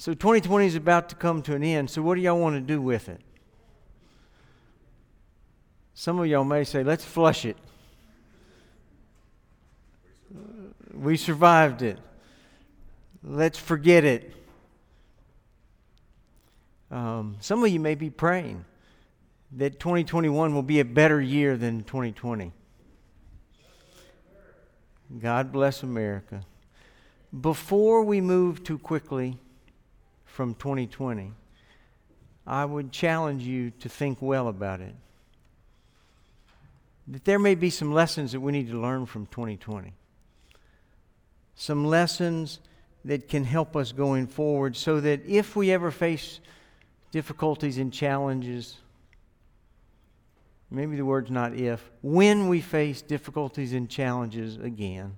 So 2020 is about to come to an end. So what do y'all want to do with it? Some of y'all may say, let's flush it. We survived it. Let's forget it. Um, some of you may be praying that 2021 will be a better year than 2020. God bless America. Before we move too quickly from 2020, I would challenge you to think well about it. That there may be some lessons that we need to learn from 2020. Some lessons that can help us going forward so that if we ever face difficulties and challenges, maybe the word's not if, when we face difficulties and challenges again,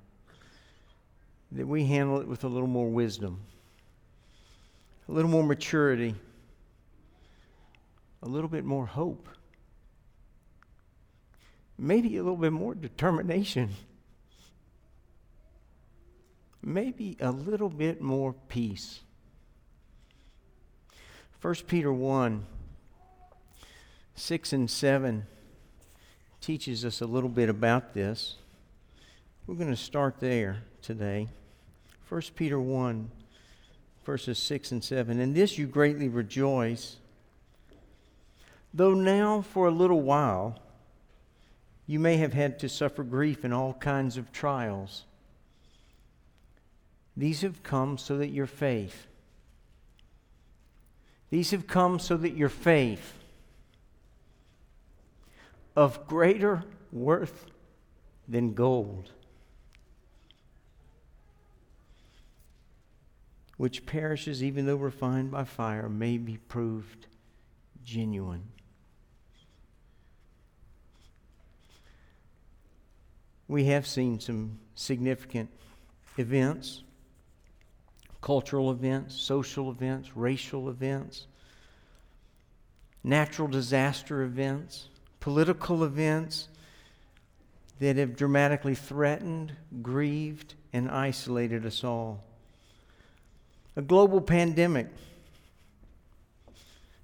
that we handle it with a little more wisdom, a little more maturity, a little bit more hope, maybe a little bit more determination, maybe a little bit more peace. 1 Peter 1 6 and 7 teaches us a little bit about this. We're going to start there today. 1 Peter 1, verses 6 and 7. In this you greatly rejoice, though now for a little while you may have had to suffer grief in all kinds of trials. These have come so that your faith, these have come so that your faith, of greater worth than gold, which perishes even though refined by fire, may be proved genuine. We have seen some significant events cultural events, social events, racial events, natural disaster events, political events that have dramatically threatened, grieved, and isolated us all. A global pandemic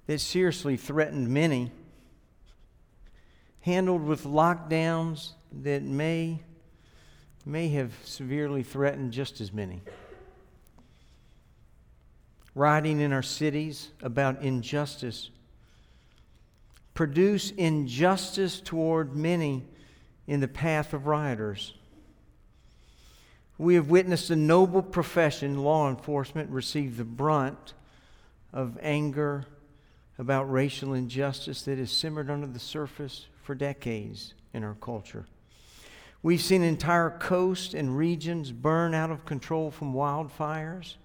that seriously threatened many, handled with lockdowns that may, may have severely threatened just as many writing in our cities about injustice produce injustice toward many in the path of rioters. We have witnessed a noble profession, law enforcement, receive the brunt of anger about racial injustice that has simmered under the surface for decades in our culture. We've seen entire coasts and regions burn out of control from wildfires.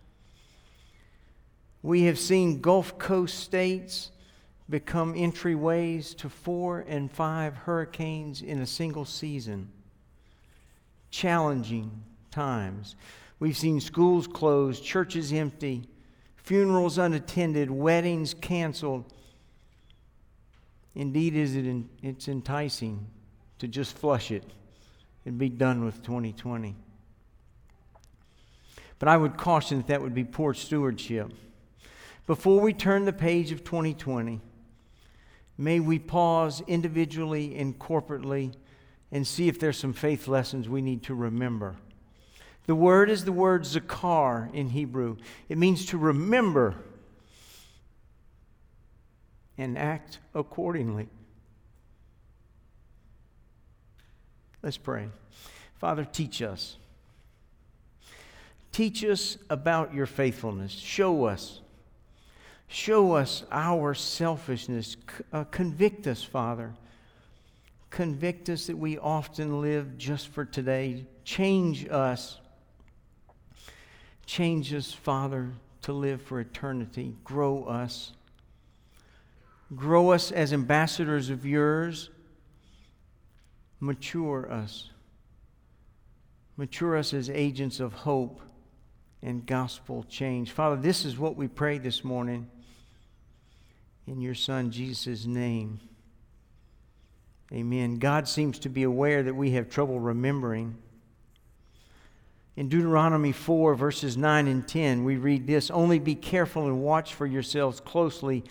We have seen Gulf Coast states become entryways to four and five hurricanes in a single season. Challenging times. We've seen schools closed, churches empty, funerals unattended, weddings canceled. Indeed, is it in, it's enticing to just flush it and be done with 2020. But I would caution that that would be poor stewardship. Before we turn the page of 2020, may we pause individually and corporately and see if there's some faith lessons we need to remember. The word is the word zakar in Hebrew. It means to remember and act accordingly. Let's pray. Father, teach us. Teach us about your faithfulness. Show us Show us our selfishness. Uh, convict us, Father. Convict us that we often live just for today. Change us. Change us, Father, to live for eternity. Grow us. Grow us as ambassadors of yours. Mature us. Mature us as agents of hope and gospel change. Father, this is what we pray this morning in your Son Jesus' name. Amen. God seems to be aware that we have trouble remembering. In Deuteronomy 4, verses 9 and 10, we read this Only be careful and watch for yourselves closely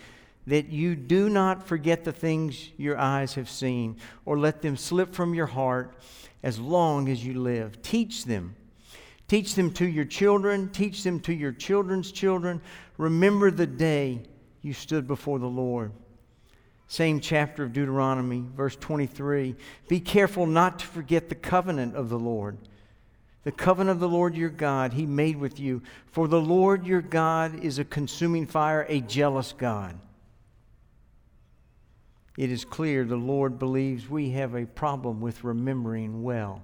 that you do not forget the things your eyes have seen, or let them slip from your heart as long as you live. Teach them. Teach them to your children, teach them to your children's children. Remember the day you stood before the Lord. Same chapter of Deuteronomy, verse 23. Be careful not to forget the covenant of the Lord the covenant of the Lord your God he made with you. For the Lord your God is a consuming fire, a jealous God. It is clear the Lord believes we have a problem with remembering well.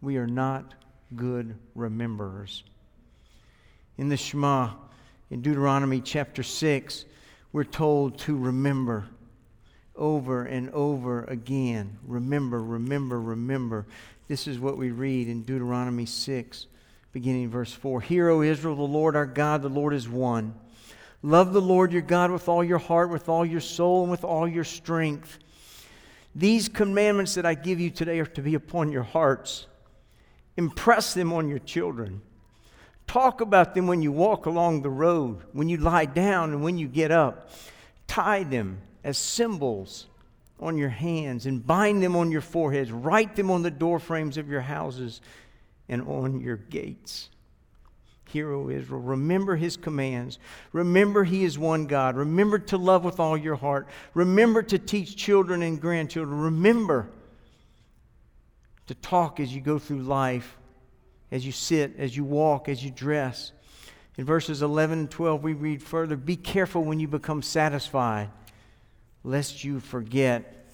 We are not good rememberers. In the Shema, in Deuteronomy chapter 6, we're told to remember over and over again. Remember, remember, remember. This is what we read in Deuteronomy 6, beginning verse 4. Hear, O Israel, the Lord our God, the Lord is one. Love the Lord your God with all your heart, with all your soul, and with all your strength. These commandments that I give you today are to be upon your hearts. Impress them on your children. Talk about them when you walk along the road, when you lie down, and when you get up. Tie them as symbols on your hands and bind them on your foreheads. Write them on the doorframes of your houses and on your gates. Hear, O Israel, remember his commands. Remember he is one God. Remember to love with all your heart. Remember to teach children and grandchildren. Remember to talk as you go through life, as you sit, as you walk, as you dress. In verses 11 and 12, we read further Be careful when you become satisfied lest you forget.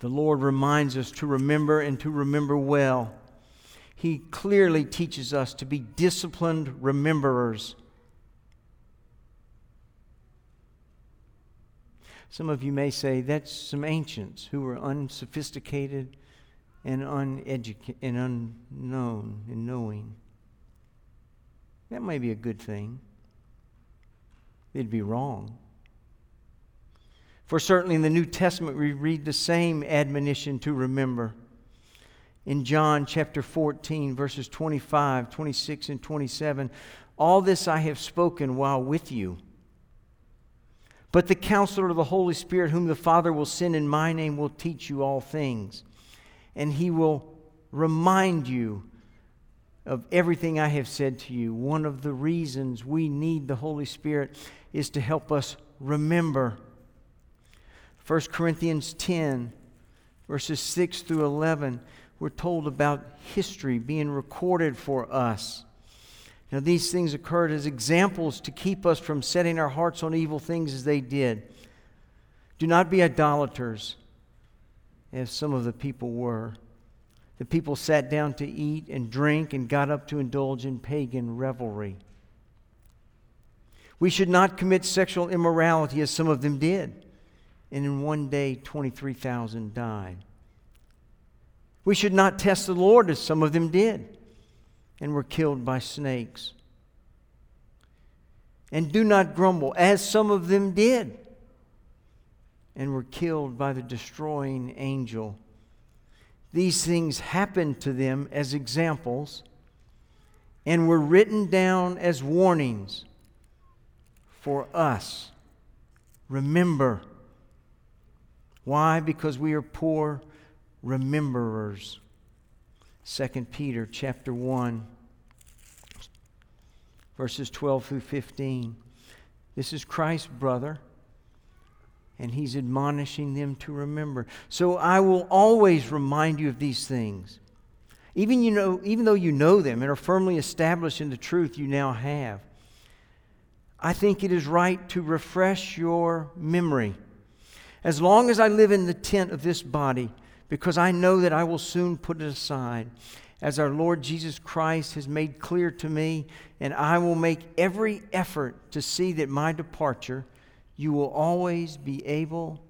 The Lord reminds us to remember and to remember well. He clearly teaches us to be disciplined rememberers. Some of you may say that's some ancients who were unsophisticated and uneducated and unknown in knowing. That may be a good thing. It'd be wrong. For certainly in the New Testament, we read the same admonition to remember. In John chapter 14, verses 25, 26, and 27, all this I have spoken while with you. But the counselor of the Holy Spirit, whom the Father will send in my name, will teach you all things. And he will remind you of everything I have said to you. One of the reasons we need the Holy Spirit is to help us remember 1 Corinthians 10, verses 6 through 11, we're told about history being recorded for us. Now, these things occurred as examples to keep us from setting our hearts on evil things as they did. Do not be idolaters, as some of the people were. The people sat down to eat and drink and got up to indulge in pagan revelry. We should not commit sexual immorality as some of them did and in one day 23,000 died. We should not test the Lord as some of them did and were killed by snakes. And do not grumble as some of them did and were killed by the destroying angel. These things happened to them as examples and were written down as warnings for us. Remember why? Because we are poor rememberers. 2 Peter chapter 1 verses 12 through 15. This is Christ's brother and he's admonishing them to remember. So I will always remind you of these things. Even you know even though you know them and are firmly established in the truth you now have. I think it is right to refresh your memory as long as I live in the tent of this body, because I know that I will soon put it aside, as our Lord Jesus Christ has made clear to me, and I will make every effort to see that my departure, you will always be able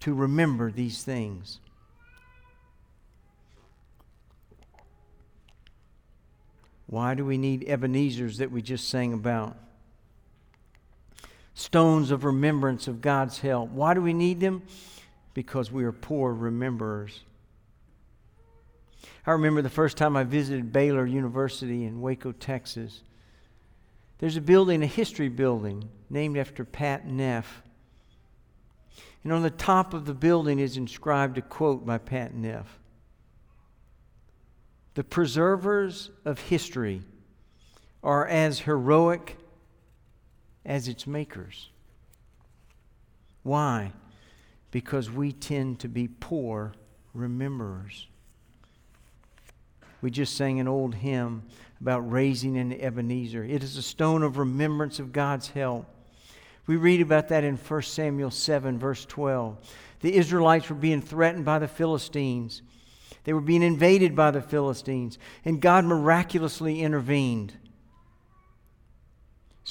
to remember these things. Why do we need Ebenezer's that we just sang about? Stones of remembrance of God's help. Why do we need them? Because we are poor rememberers. I remember the first time I visited Baylor University in Waco, Texas. There's a building, a history building, named after Pat Neff. And on the top of the building is inscribed a quote by Pat Neff The preservers of history are as heroic as its makers. Why? Because we tend to be poor rememberers. We just sang an old hymn about raising an Ebenezer. It is a stone of remembrance of God's help. We read about that in 1 Samuel 7, verse 12. The Israelites were being threatened by the Philistines. They were being invaded by the Philistines, and God miraculously intervened.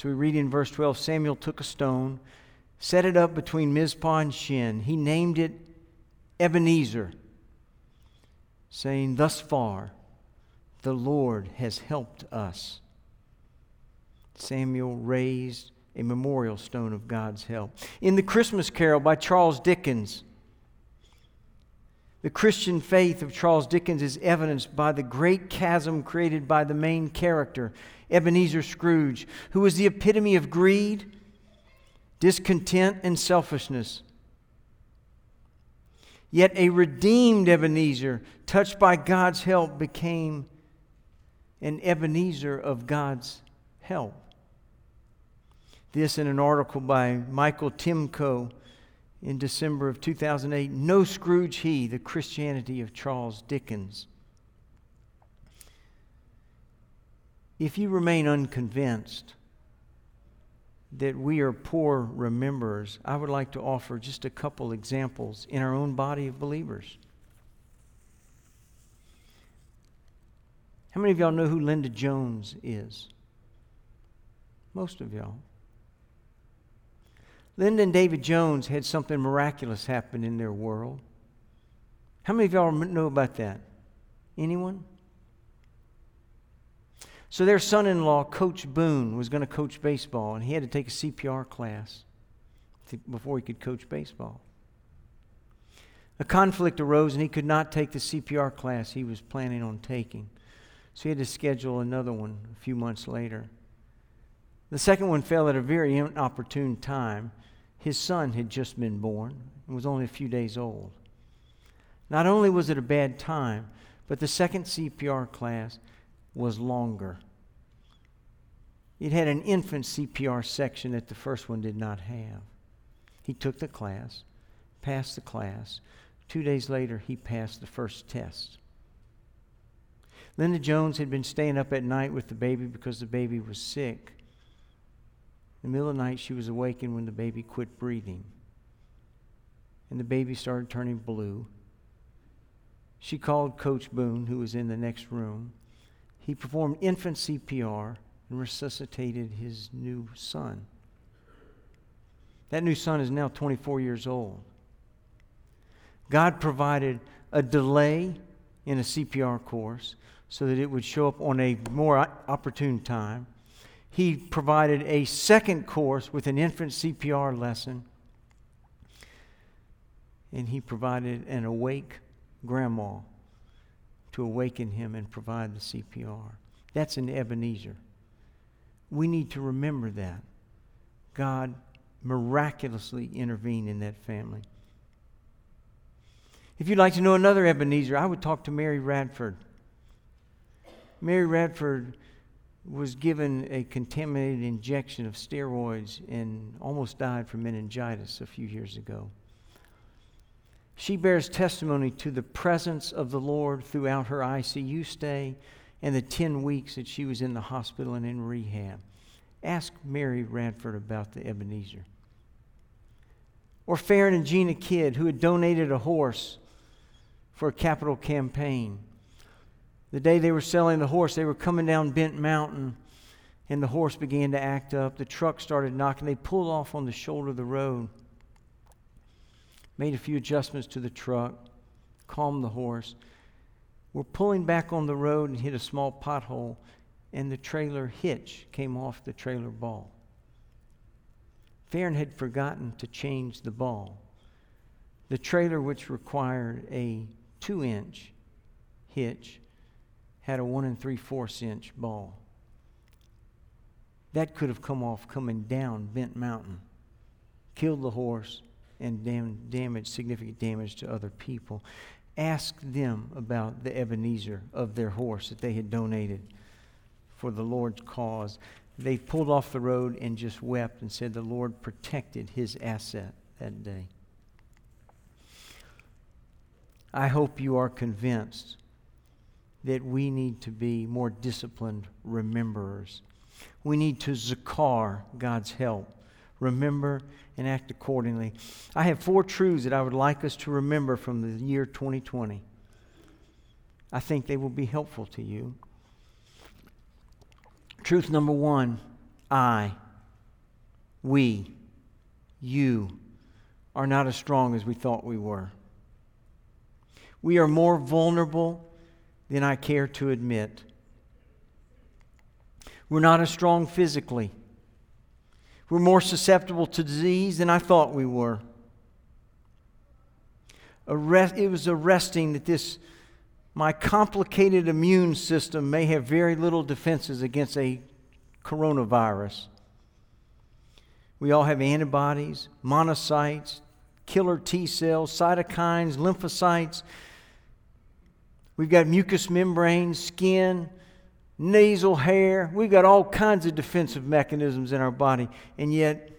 So we read in verse 12 Samuel took a stone, set it up between Mizpah and Shen. He named it Ebenezer, saying, Thus far the Lord has helped us. Samuel raised a memorial stone of God's help. In the Christmas Carol by Charles Dickens, the Christian faith of Charles Dickens is evidenced by the great chasm created by the main character, Ebenezer Scrooge, who was the epitome of greed, discontent, and selfishness. Yet a redeemed Ebenezer, touched by God's help, became an Ebenezer of God's help. This in an article by Michael Timko in December of 2008 No Scrooge He, the Christianity of Charles Dickens. If you remain unconvinced that we are poor rememberers, I would like to offer just a couple examples in our own body of believers. How many of y'all know who Linda Jones is? Most of y'all. Linda and David Jones had something miraculous happen in their world. How many of y'all know about that? Anyone? So their son in law, Coach Boone, was going to coach baseball, and he had to take a CPR class to, before he could coach baseball. A conflict arose, and he could not take the CPR class he was planning on taking. So he had to schedule another one a few months later. The second one fell at a very inopportune time. His son had just been born and was only a few days old. Not only was it a bad time, but the second CPR class was longer. It had an infant CPR section that the first one did not have. He took the class, passed the class. Two days later, he passed the first test. Linda Jones had been staying up at night with the baby because the baby was sick. In the middle of the night, she was awakened when the baby quit breathing. And the baby started turning blue. She called Coach Boone, who was in the next room. He performed infant CPR and resuscitated his new son. That new son is now 24 years old. God provided a delay in a CPR course so that it would show up on a more opportune time. He provided a second course with an infant CPR lesson. And he provided an awake grandma to awaken him and provide the CPR. That's an Ebenezer. We need to remember that. God miraculously intervened in that family. If you'd like to know another Ebenezer, I would talk to Mary Radford. Mary Radford was given a contaminated injection of steroids and almost died from meningitis a few years ago. She bears testimony to the presence of the Lord throughout her ICU stay and the 10 weeks that she was in the hospital and in rehab. Ask Mary Radford about the Ebenezer. Or Farron and Gina Kidd, who had donated a horse for a capital campaign. The day they were selling the horse, they were coming down Bent Mountain, and the horse began to act up. The truck started knocking. They pulled off on the shoulder of the road, made a few adjustments to the truck, calmed the horse. We're pulling back on the road and hit a small pothole, and the trailer hitch came off the trailer ball. Farron had forgotten to change the ball. The trailer, which required a two inch hitch, had a one and three fourths inch ball. That could have come off coming down Bent Mountain, killed the horse, and dam- damaged significant damage to other people. Ask them about the Ebenezer of their horse that they had donated for the Lord's cause. They pulled off the road and just wept and said the Lord protected his asset that day. I hope you are convinced that we need to be more disciplined rememberers. We need to zakar God's help. Remember and act accordingly. I have four truths that I would like us to remember from the year 2020. I think they will be helpful to you. Truth number one I, we, you are not as strong as we thought we were. We are more vulnerable than I care to admit. We're not as strong physically. We're more susceptible to disease than I thought we were. Arrest, it was arresting that this, my complicated immune system may have very little defenses against a coronavirus. We all have antibodies, monocytes, killer T cells, cytokines, lymphocytes. We've got mucous membranes, skin, nasal hair. We've got all kinds of defensive mechanisms in our body. And yet,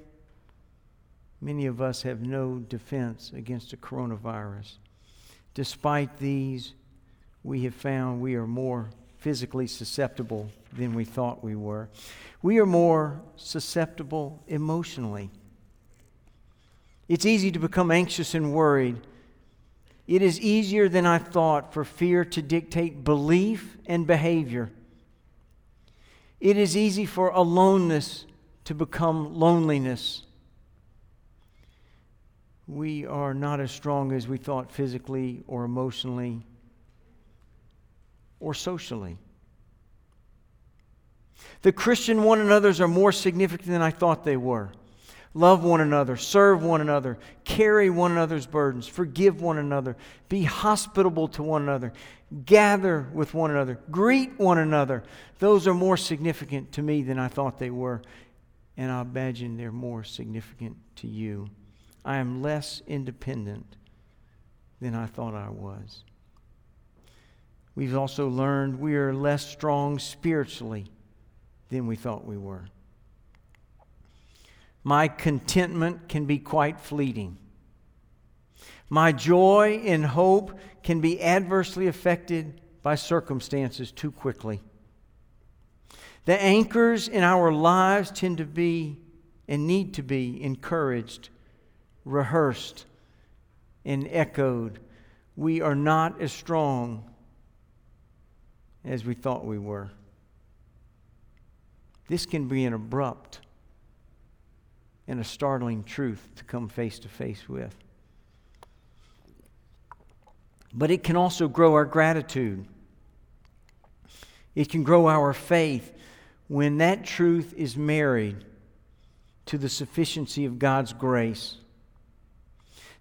many of us have no defense against a coronavirus. Despite these, we have found we are more physically susceptible than we thought we were. We are more susceptible emotionally. It's easy to become anxious and worried. It is easier than I thought for fear to dictate belief and behavior. It is easy for aloneness to become loneliness. We are not as strong as we thought physically or emotionally or socially. The Christian one another's are more significant than I thought they were. Love one another, serve one another, carry one another's burdens, forgive one another, be hospitable to one another, gather with one another, greet one another. Those are more significant to me than I thought they were, and I imagine they're more significant to you. I am less independent than I thought I was. We've also learned we are less strong spiritually than we thought we were. My contentment can be quite fleeting. My joy and hope can be adversely affected by circumstances too quickly. The anchors in our lives tend to be and need to be encouraged, rehearsed, and echoed. We are not as strong as we thought we were. This can be an abrupt and a startling truth to come face to face with. But it can also grow our gratitude. It can grow our faith when that truth is married to the sufficiency of God's grace.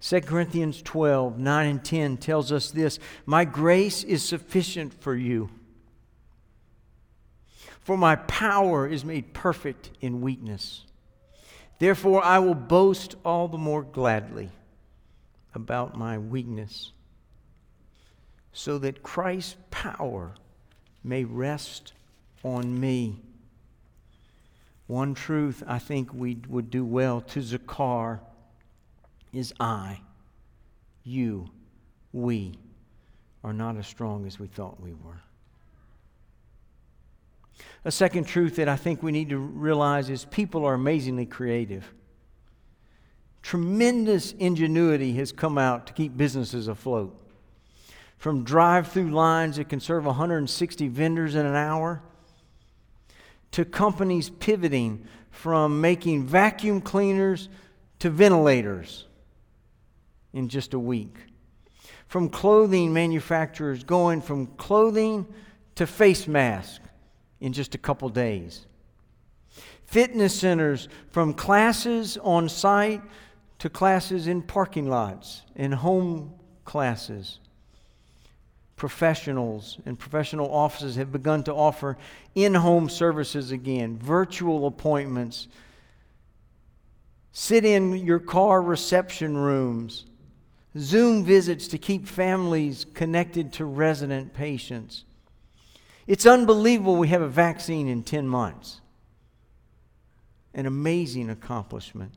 2 Corinthians 12, 9 and 10 tells us this My grace is sufficient for you, for my power is made perfect in weakness. Therefore, I will boast all the more gladly about my weakness, so that Christ's power may rest on me. One truth I think we would do well to zakar is I, you, we are not as strong as we thought we were. A second truth that I think we need to realize is people are amazingly creative. Tremendous ingenuity has come out to keep businesses afloat. From drive through lines that can serve 160 vendors in an hour, to companies pivoting from making vacuum cleaners to ventilators in just a week. From clothing manufacturers going from clothing to face masks in just a couple days. Fitness centers from classes on site to classes in parking lots and home classes. professionals and professional offices have begun to offer in home services again, virtual appointments, sit in your car reception rooms, Zoom visits to keep families connected to resident patients. It's unbelievable we have a vaccine in 10 months. An amazing accomplishment.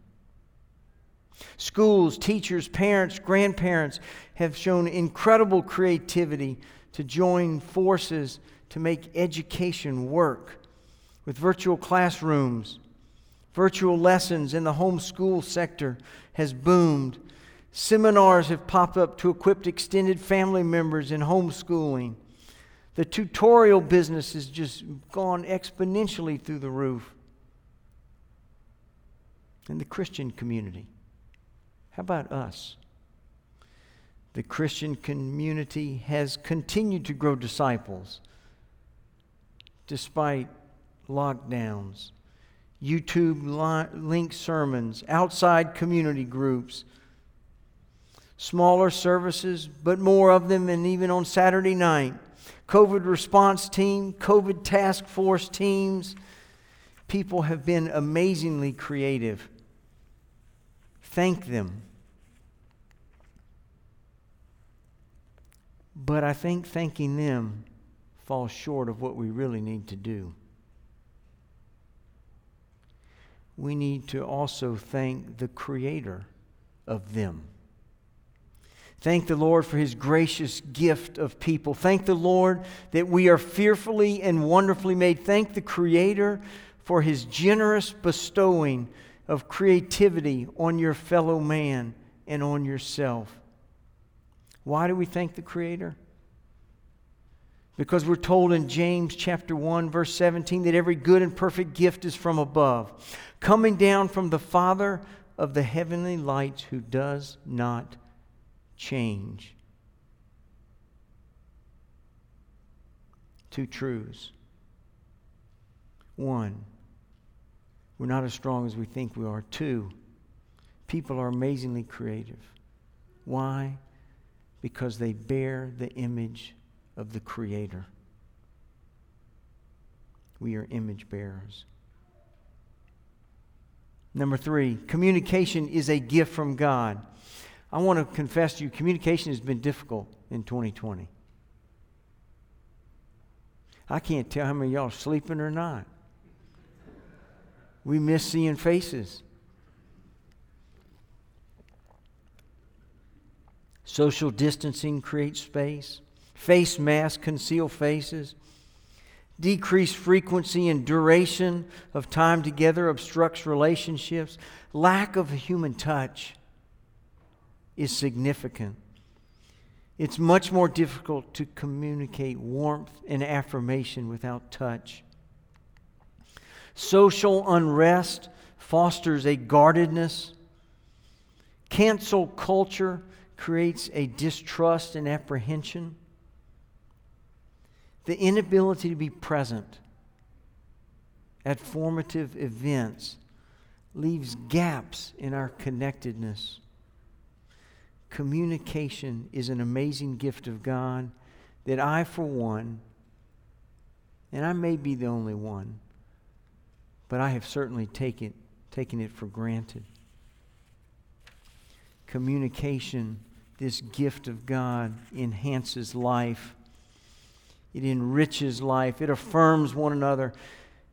Schools, teachers, parents, grandparents have shown incredible creativity to join forces to make education work with virtual classrooms. Virtual lessons in the homeschool sector has boomed. Seminars have popped up to equip extended family members in homeschooling. The tutorial business has just gone exponentially through the roof. In the Christian community, how about us? The Christian community has continued to grow disciples despite lockdowns, YouTube link sermons, outside community groups, smaller services, but more of them, and even on Saturday night. COVID response team, COVID task force teams. People have been amazingly creative. Thank them. But I think thanking them falls short of what we really need to do. We need to also thank the Creator of them. Thank the Lord for his gracious gift of people. Thank the Lord that we are fearfully and wonderfully made. Thank the Creator for his generous bestowing of creativity on your fellow man and on yourself. Why do we thank the Creator? Because we're told in James chapter 1 verse 17 that every good and perfect gift is from above, coming down from the Father of the heavenly lights who does not change. Two truths. One, we're not as strong as we think we are. Two, people are amazingly creative. Why? because they bear the image of the Creator. We are image bearers. Number three, communication is a gift from God. I want to confess to you, communication has been difficult in 2020. I can't tell how many y'all are sleeping or not. We miss seeing faces. Social distancing creates space. Face masks conceal faces. Decreased frequency and duration of time together obstructs relationships. Lack of human touch is significant. It's much more difficult to communicate warmth and affirmation without touch. Social unrest fosters a guardedness. Cancel culture creates a distrust and apprehension. The inability to be present at formative events leaves gaps in our connectedness. Communication is an amazing gift of God that I, for one, and I may be the only one, but I have certainly taken, taken it for granted communication, this gift of God, enhances life. It enriches life. It affirms one another.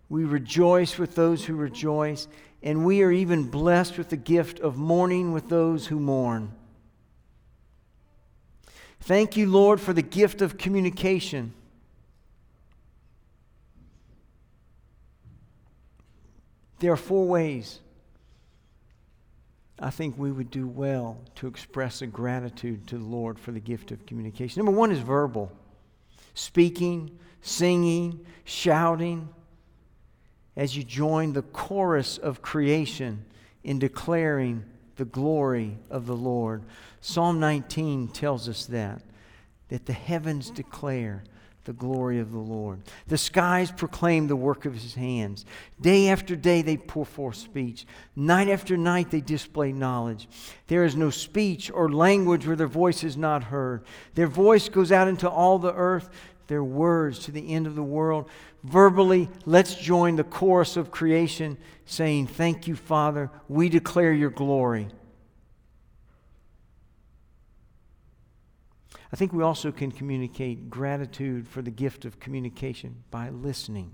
We rejoice with those who rejoice, and we are even blessed with the gift of mourning with those who mourn. Thank you, Lord, for the gift of communication. There are four ways I think we would do well to express a gratitude to the Lord for the gift of communication. Number one is verbal speaking, singing, shouting, as you join the chorus of creation in declaring the glory of the Lord. Psalm 19 tells us that, that the heavens declare the glory of the Lord. The skies proclaim the work of his hands. Day after day they pour forth speech. Night after night they display knowledge. There is no speech or language where their voice is not heard. Their voice goes out into all the earth, their words to the end of the world. Verbally, let's join the chorus of creation saying, Thank you, Father. We declare your glory. I think we also can communicate gratitude for the gift of communication by listening.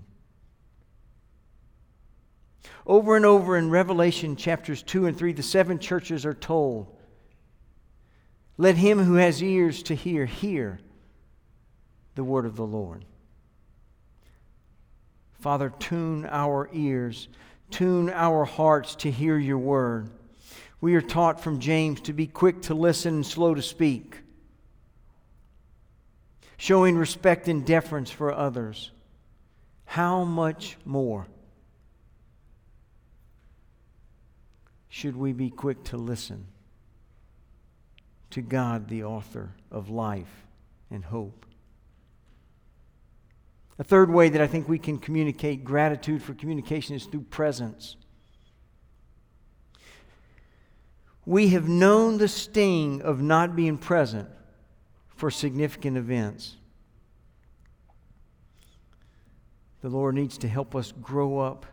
Over and over in Revelation chapters 2 and 3, the seven churches are told, Let him who has ears to hear, hear the word of the Lord. Father, tune our ears, tune our hearts to hear your word. We are taught from James to be quick to listen and slow to speak showing respect and deference for others, how much more should we be quick to listen to God, the author of life and hope? A third way that I think we can communicate gratitude for communication is through presence. We have known the sting of not being present for significant events. The Lord needs to help us grow up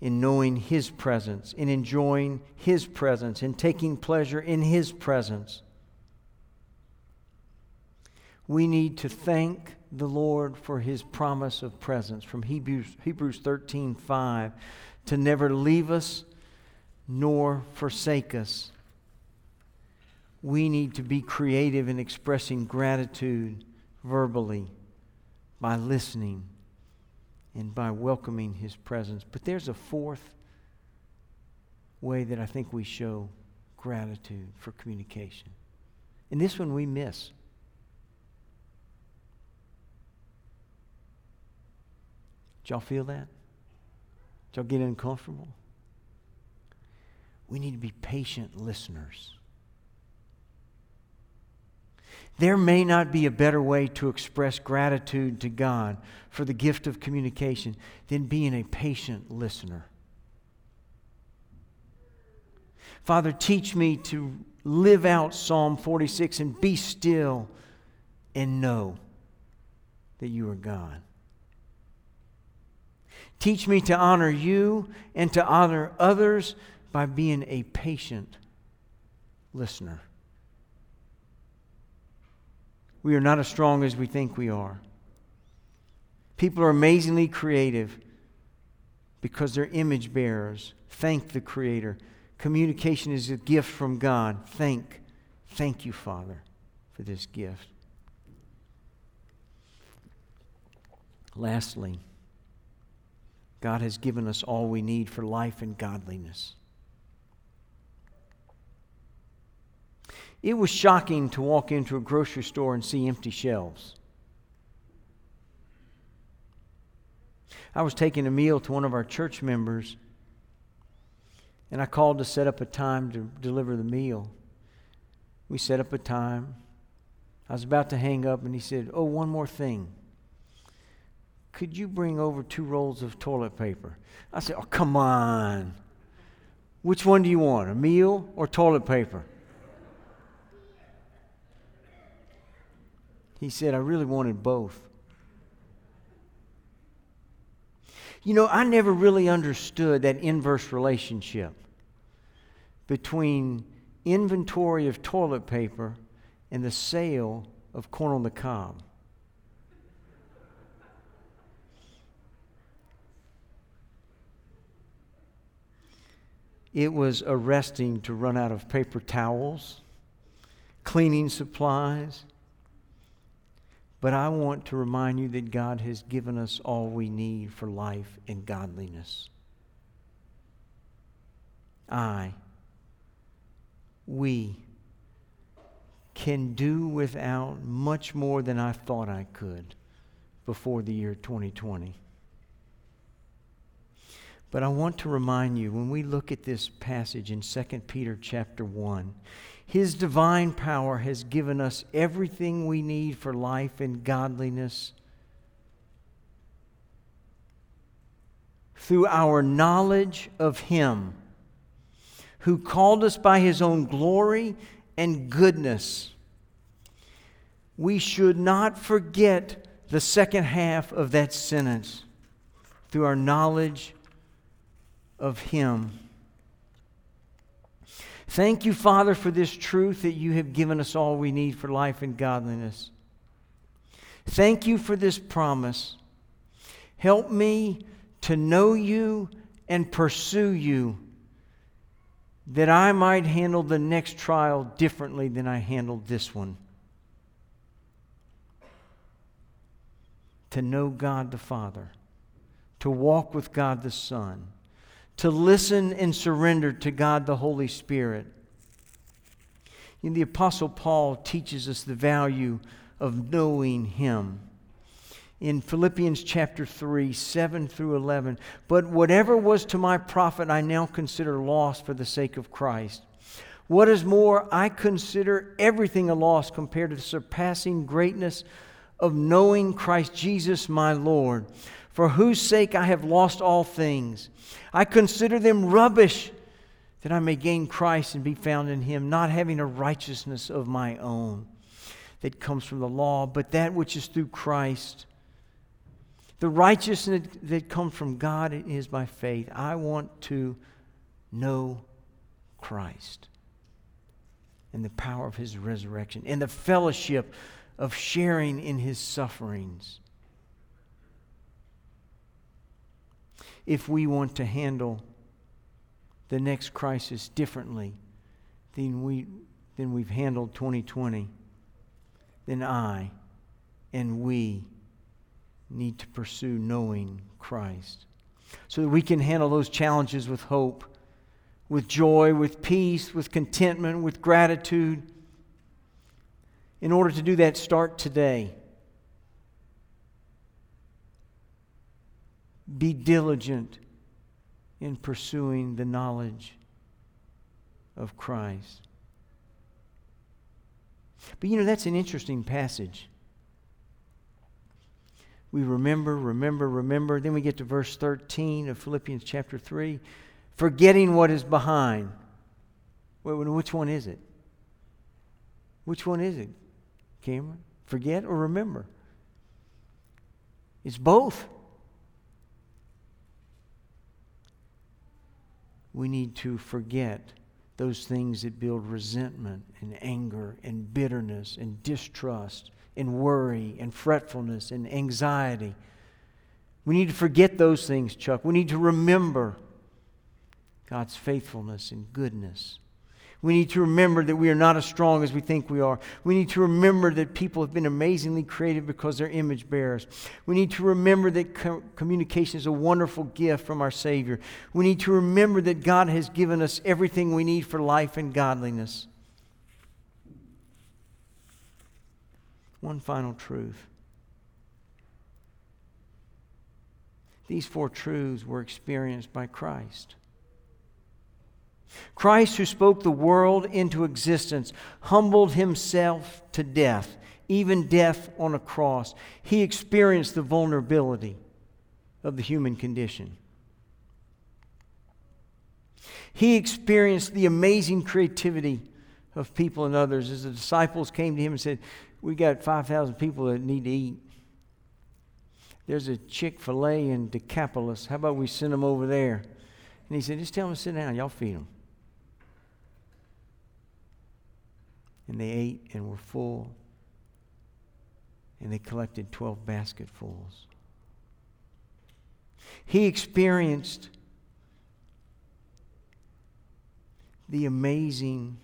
in knowing His presence, in enjoying His presence, in taking pleasure in His presence. We need to thank the Lord for His promise of presence from Hebrews, Hebrews 13 5 to never leave us nor forsake us we need to be creative in expressing gratitude verbally by listening and by welcoming his presence. But there's a fourth way that I think we show gratitude for communication. And this one we miss. Y'all feel that? Did y'all get uncomfortable? We need to be patient listeners. There may not be a better way to express gratitude to God for the gift of communication than being a patient listener. Father, teach me to live out Psalm 46 and be still and know that you are God. Teach me to honor you and to honor others by being a patient listener. We are not as strong as we think we are. People are amazingly creative because they're image bearers. Thank the Creator. Communication is a gift from God. Thank, thank you, Father, for this gift. Lastly, God has given us all we need for life and godliness. It was shocking to walk into a grocery store and see empty shelves. I was taking a meal to one of our church members, and I called to set up a time to deliver the meal. We set up a time. I was about to hang up, and he said, Oh, one more thing. Could you bring over two rolls of toilet paper? I said, Oh, come on. Which one do you want, a meal or toilet paper? He said, I really wanted both. You know, I never really understood that inverse relationship between inventory of toilet paper and the sale of corn on the cob. It was arresting to run out of paper towels, cleaning supplies, but I want to remind you that God has given us all we need for life and godliness. I, we, can do without much more than I thought I could before the year 2020. But I want to remind you when we look at this passage in 2 Peter chapter 1, his divine power has given us everything we need for life and godliness through our knowledge of him who called us by his own glory and goodness. We should not forget the second half of that sentence through our knowledge of Him. Thank you, Father, for this truth that you have given us all we need for life and godliness. Thank you for this promise. Help me to know you and pursue you that I might handle the next trial differently than I handled this one. To know God the Father, to walk with God the Son, to listen and surrender to God the Holy Spirit. And the Apostle Paul teaches us the value of knowing Him in Philippians chapter 3, 7 through 11. But whatever was to my profit, I now consider loss for the sake of Christ. What is more, I consider everything a loss compared to the surpassing greatness of knowing Christ Jesus my Lord, for whose sake I have lost all things. I consider them rubbish that I may gain Christ and be found in him, not having a righteousness of my own that comes from the law, but that which is through Christ the righteousness that comes from God is by faith. I want to know Christ and the power of his resurrection and the fellowship of sharing in his sufferings. If we want to handle the next crisis differently than, we, than we've handled 2020, then I and we need to pursue knowing Christ so that we can handle those challenges with hope, with joy, with peace, with contentment, with gratitude. In order to do that, start today. Be diligent in pursuing the knowledge of Christ. But you know, that's an interesting passage we remember, remember, remember. Then we get to verse 13 of Philippians chapter 3 forgetting what is behind. Wait, which one is it? Which one is it, Cameron? Forget or remember? It's both. We need to forget those things that build resentment and anger and bitterness and distrust and worry and fretfulness and anxiety. We need to forget those things, Chuck. We need to remember God's faithfulness and goodness. We need to remember that we are not as strong as we think we are. We need to remember that people have been amazingly creative because they're image bearers. We need to remember that co- communication is a wonderful gift from our Savior. We need to remember that God has given us everything we need for life and godliness. One final truth. These four truths were experienced by Christ. Christ, who spoke the world into existence, humbled himself to death, even death on a cross. He experienced the vulnerability of the human condition. He experienced the amazing creativity of people and others as the disciples came to him and said, we got 5,000 people that need to eat. There's a Chick fil A in Decapolis. How about we send them over there? And he said, Just tell them to sit down. Y'all feed them. And they ate and were full. And they collected 12 basketfuls. He experienced the amazing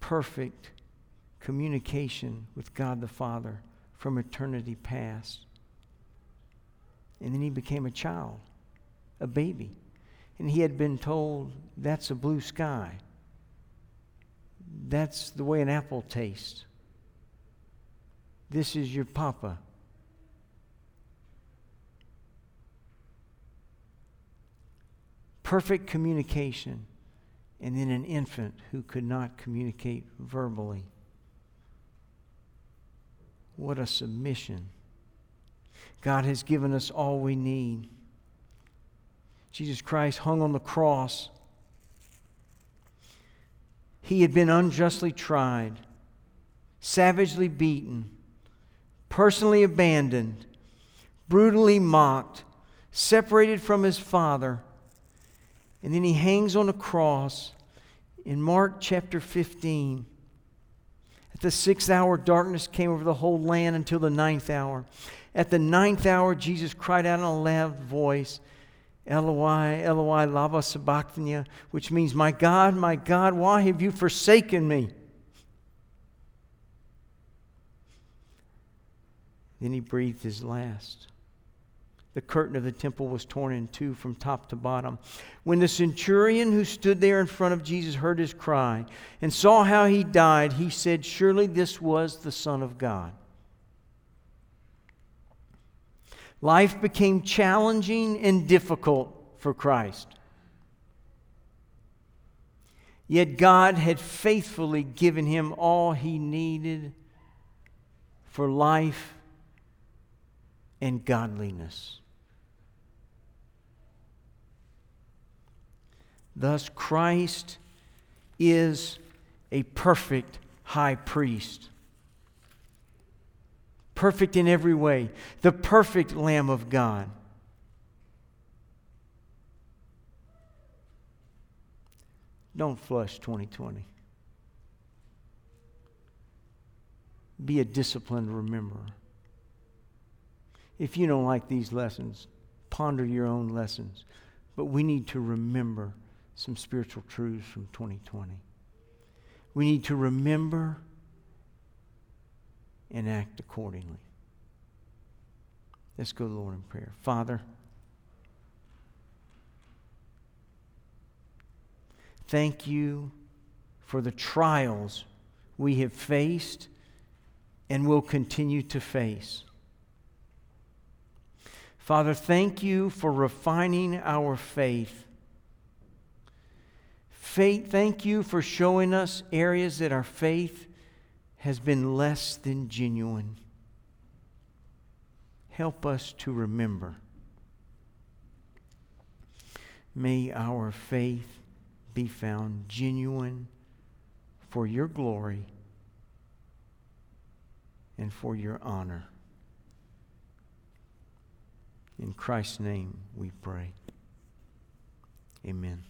perfect communication with God the Father from eternity past. And then he became a child, a baby. And he had been told, that's a blue sky. That's the way an apple tastes. This is your papa. Perfect communication and then an infant who could not communicate verbally. What a submission. God has given us all we need. Jesus Christ hung on the cross. He had been unjustly tried, savagely beaten, personally abandoned, brutally mocked, separated from his Father. And then he hangs on a cross in Mark chapter 15. At the sixth hour, darkness came over the whole land until the ninth hour. At the ninth hour, Jesus cried out in a loud voice, Eloi, Eloi, lama sabachthani, which means, My God, my God, why have you forsaken me? Then he breathed his last. The curtain of the temple was torn in two from top to bottom. When the centurion who stood there in front of Jesus heard his cry and saw how he died, he said, Surely this was the Son of God. Life became challenging and difficult for Christ. Yet God had faithfully given him all he needed for life and godliness. Thus, Christ is a perfect high priest. Perfect in every way, the perfect Lamb of God. Don't flush 2020. Be a disciplined rememberer. If you don't like these lessons, ponder your own lessons. But we need to remember some spiritual truths from 2020. We need to remember and act accordingly. Let's go Lord in prayer. Father, thank you for the trials we have faced and will continue to face. Father, thank you for refining our faith. faith. Thank you for showing us areas that our faith has been less than genuine. Help us to remember. May our faith be found genuine for your glory and for your honor. In Christ's name we pray. Amen.